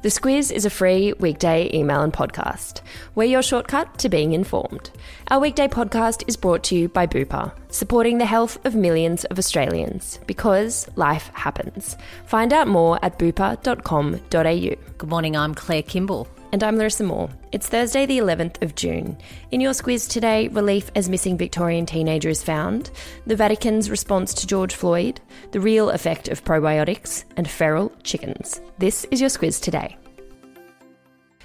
The Squiz is a free weekday email and podcast. We're your shortcut to being informed. Our weekday podcast is brought to you by Bupa, supporting the health of millions of Australians because life happens. Find out more at bupa.com.au. Good morning, I'm Claire Kimball. And I'm Larissa Moore. It's Thursday, the 11th of June. In your squiz today, relief as missing Victorian teenager is found, the Vatican's response to George Floyd, the real effect of probiotics, and feral chickens. This is your squiz today.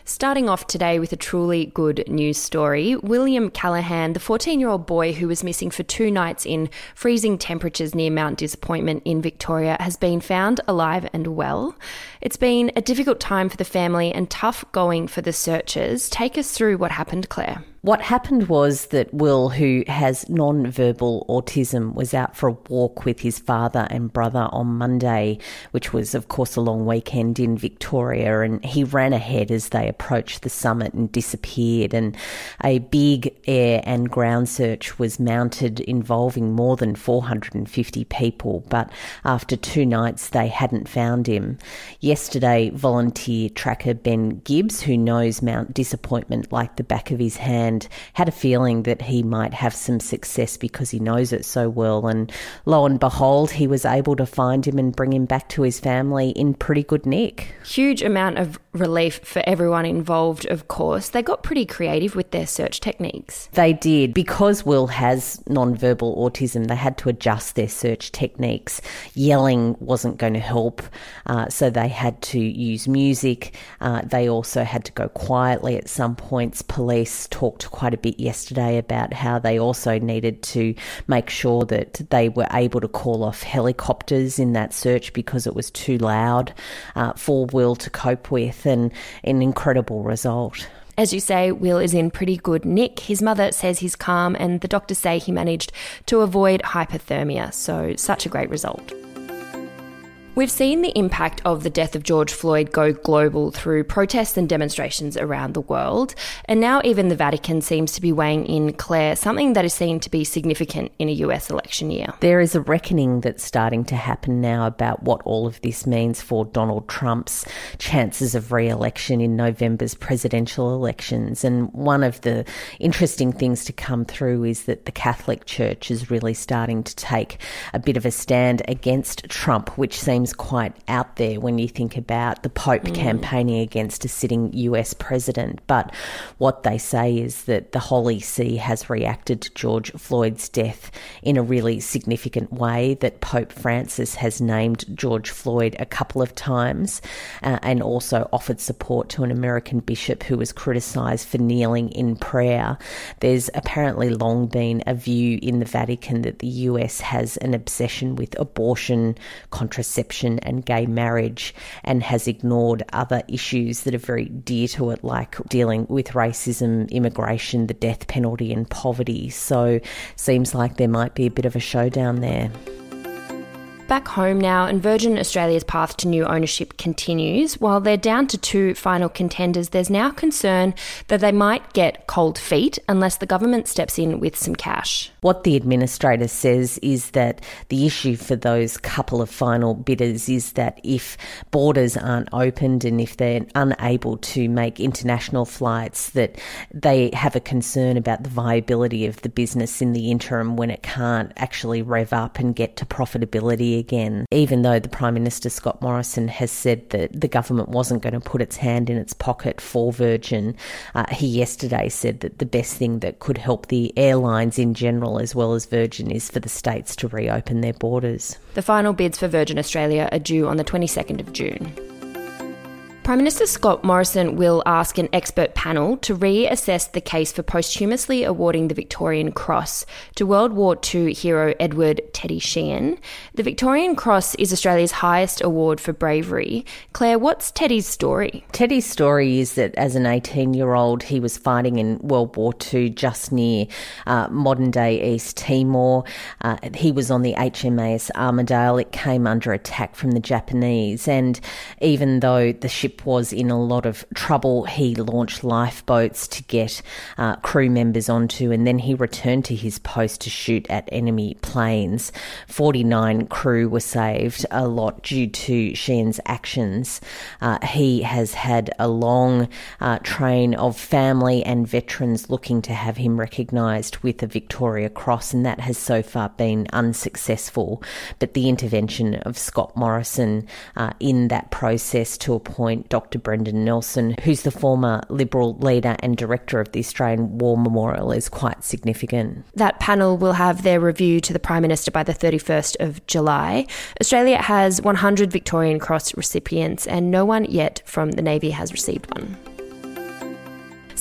Starting off today with a truly good news story. William Callaghan, the 14 year old boy who was missing for two nights in freezing temperatures near Mount Disappointment in Victoria, has been found alive and well. It's been a difficult time for the family and tough going for the searchers. Take us through what happened, Claire. What happened was that Will, who has non-verbal autism, was out for a walk with his father and brother on Monday, which was, of course, a long weekend in Victoria, and he ran ahead as they approached the summit and disappeared. And a big air and ground search was mounted involving more than 450 people, but after two nights, they hadn't found him. Yesterday, volunteer tracker Ben Gibbs, who knows Mount Disappointment like the back of his hand, and had a feeling that he might have some success because he knows it so well. And lo and behold, he was able to find him and bring him back to his family in pretty good nick. Huge amount of relief for everyone involved, of course. They got pretty creative with their search techniques. They did. Because Will has nonverbal autism, they had to adjust their search techniques. Yelling wasn't going to help, uh, so they had to use music. Uh, they also had to go quietly at some points. Police talked quite a bit yesterday about how they also needed to make sure that they were able to call off helicopters in that search because it was too loud uh, for Will to cope with, and an incredible result. As you say, Will is in pretty good nick. His mother says he's calm, and the doctors say he managed to avoid hypothermia, so such a great result. We've seen the impact of the death of George Floyd go global through protests and demonstrations around the world, and now even the Vatican seems to be weighing in, Claire, something that is seen to be significant in a US election year. There is a reckoning that's starting to happen now about what all of this means for Donald Trump's chances of re election in November's presidential elections. And one of the interesting things to come through is that the Catholic Church is really starting to take a bit of a stand against Trump, which seems seems quite out there when you think about the Pope mm. campaigning against a sitting US president. But what they say is that the Holy See has reacted to George Floyd's death in a really significant way, that Pope Francis has named George Floyd a couple of times uh, and also offered support to an American bishop who was criticised for kneeling in prayer. There's apparently long been a view in the Vatican that the US has an obsession with abortion, contraception contraception and gay marriage and has ignored other issues that are very dear to it, like dealing with racism, immigration, the death penalty, and poverty. So, seems like there might be a bit of a showdown there back home now, and Virgin Australia's path to new ownership continues. While they're down to two final contenders, there's now concern that they might get cold feet unless the government steps in with some cash. What the administrator says is that the issue for those couple of final bidders is that if borders aren't opened and if they're unable to make international flights, that they have a concern about the viability of the business in the interim when it can't actually rev up and get to profitability again, even though the Prime Minister Scott Morrison has said that the government wasn't going to put its hand in its pocket for Virgin. Uh, he yesterday said that the best thing that could help the airlines in general, as well as Virgin, is for the states to reopen their borders. The final bids for Virgin Australia are due on the 22nd of June. Prime Minister Scott Morrison will ask an expert panel to reassess the case for posthumously awarding the Victorian Cross to World War II hero Edward Teddy Sheean. The Victorian Cross is Australia's highest award for bravery. Claire, what's Teddy's story? Teddy's story is that as an 18 year old, he was fighting in World War II just near uh, modern day East Timor. Uh, he was on the HMAS Armidale. It came under attack from the Japanese, and even though the ship ship was in a lot of trouble. He launched lifeboats to get uh, crew members onto, and then he returned to his post to shoot at enemy planes. 49 crew were saved, a lot due to Sheean's actions. Uh, he has had a long uh, train of family and veterans looking to have him recognised with a Victoria Cross, and that has so far been unsuccessful. But the intervention of Scott Morrison uh, in that process to appoint Dr. Brendan Nelson, who's the former Liberal leader and director of the Australian War Memorial, is quite significant. That panel will have their review to the Prime Minister by the 31st of July. Australia has 100 Victorian Cross recipients, and no one yet from the Navy has received one.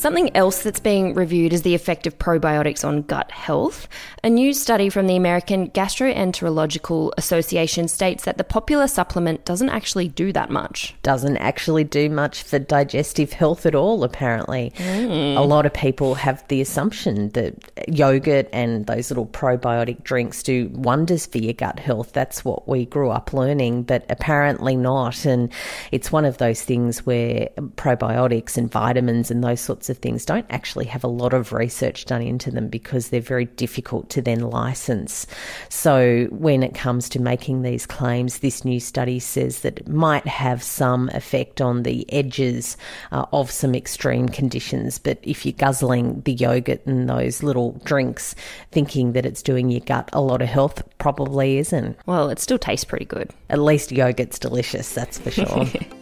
Something else that's being reviewed is the effect of probiotics on gut health. A new study from the American Gastroenterological Association states that the popular supplement doesn't actually do that much. Doesn't actually do much for digestive health at all, apparently. Mm. A lot of people have the assumption that yogurt and those little probiotic drinks do wonders for your gut health. That's what we grew up learning, but apparently not. And it's one of those things where probiotics and vitamins and those sorts of of things don't actually have a lot of research done into them because they're very difficult to then license. So when it comes to making these claims, this new study says that it might have some effect on the edges uh, of some extreme conditions. But if you're guzzling the yogurt and those little drinks, thinking that it's doing your gut a lot of health, probably isn't. Well, it still tastes pretty good. At least yogurt's delicious, that's for sure.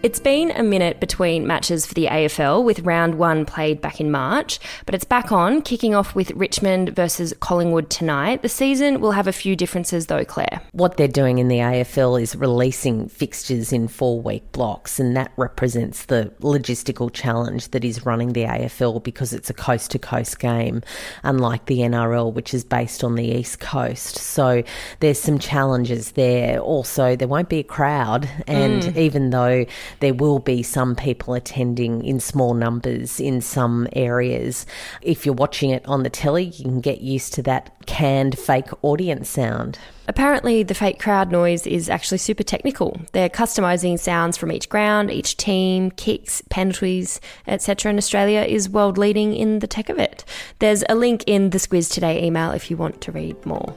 It's been a minute between matches for the AFL, with round one played back in March, but it's back on, kicking off with Richmond versus Collingwood tonight. The season will have a few differences, though, Claire. What they're doing in the AFL is releasing fixtures in four week blocks, and that represents the logistical challenge that is running the AFL because it's a coast to coast game, unlike the NRL, which is based on the East Coast. So there's some challenges there. Also, there won't be a crowd, and mm. even though there will be some people attending in small numbers in some areas. If you're watching it on the telly, you can get used to that canned fake audience sound. Apparently, the fake crowd noise is actually super technical. They're customizing sounds from each ground, each team, kicks, penalties, etc. And Australia is world leading in the tech of it. There's a link in the Squiz Today email if you want to read more.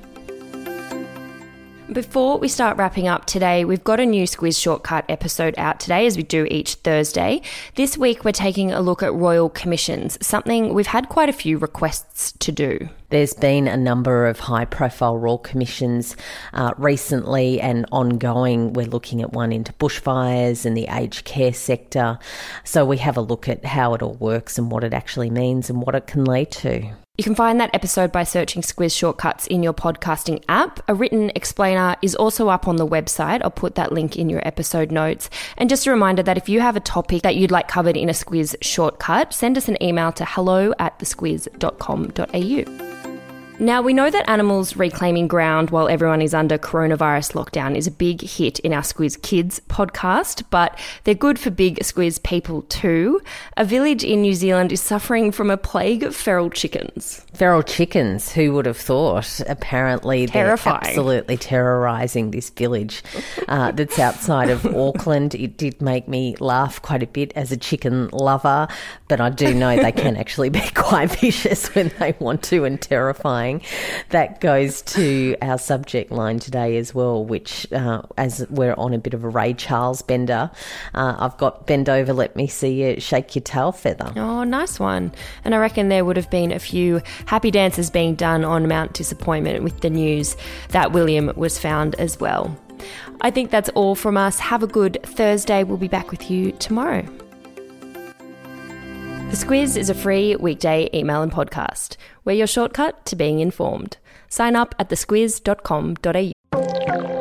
Before we start wrapping up today, we've got a new Squiz Shortcut episode out today, as we do each Thursday. This week, we're taking a look at royal commissions, something we've had quite a few requests to do. There's been a number of high profile royal commissions uh, recently and ongoing. We're looking at one into bushfires and the aged care sector. So we have a look at how it all works and what it actually means and what it can lead to. You can find that episode by searching Squiz Shortcuts in your podcasting app. A written explainer is also up on the website. I'll put that link in your episode notes. And just a reminder that if you have a topic that you'd like covered in a Squiz Shortcut, send us an email to hello at thesquiz.com.au. Now, we know that animals reclaiming ground while everyone is under coronavirus lockdown is a big hit in our Squiz Kids podcast, but they're good for big Squiz people too. A village in New Zealand is suffering from a plague of feral chickens. Feral chickens, who would have thought? Apparently, Terrifying. they're absolutely terrorising this village uh, that's outside of Auckland. It did make me laugh quite a bit as a chicken lover, but I do know they can actually be quite vicious when they want to and terrifying that goes to our subject line today as well, which, uh, as we're on a bit of a Ray Charles bender, uh, I've got bend over, let me see you shake your tail feather. Oh, nice one. And I reckon there would have been a few happy dances being done on Mount Disappointment with the news that William was found as well. I think that's all from us. Have a good Thursday. We'll be back with you tomorrow. The Squiz is a free weekday email and podcast. We're your shortcut to being informed. Sign up at thesquiz.com.au.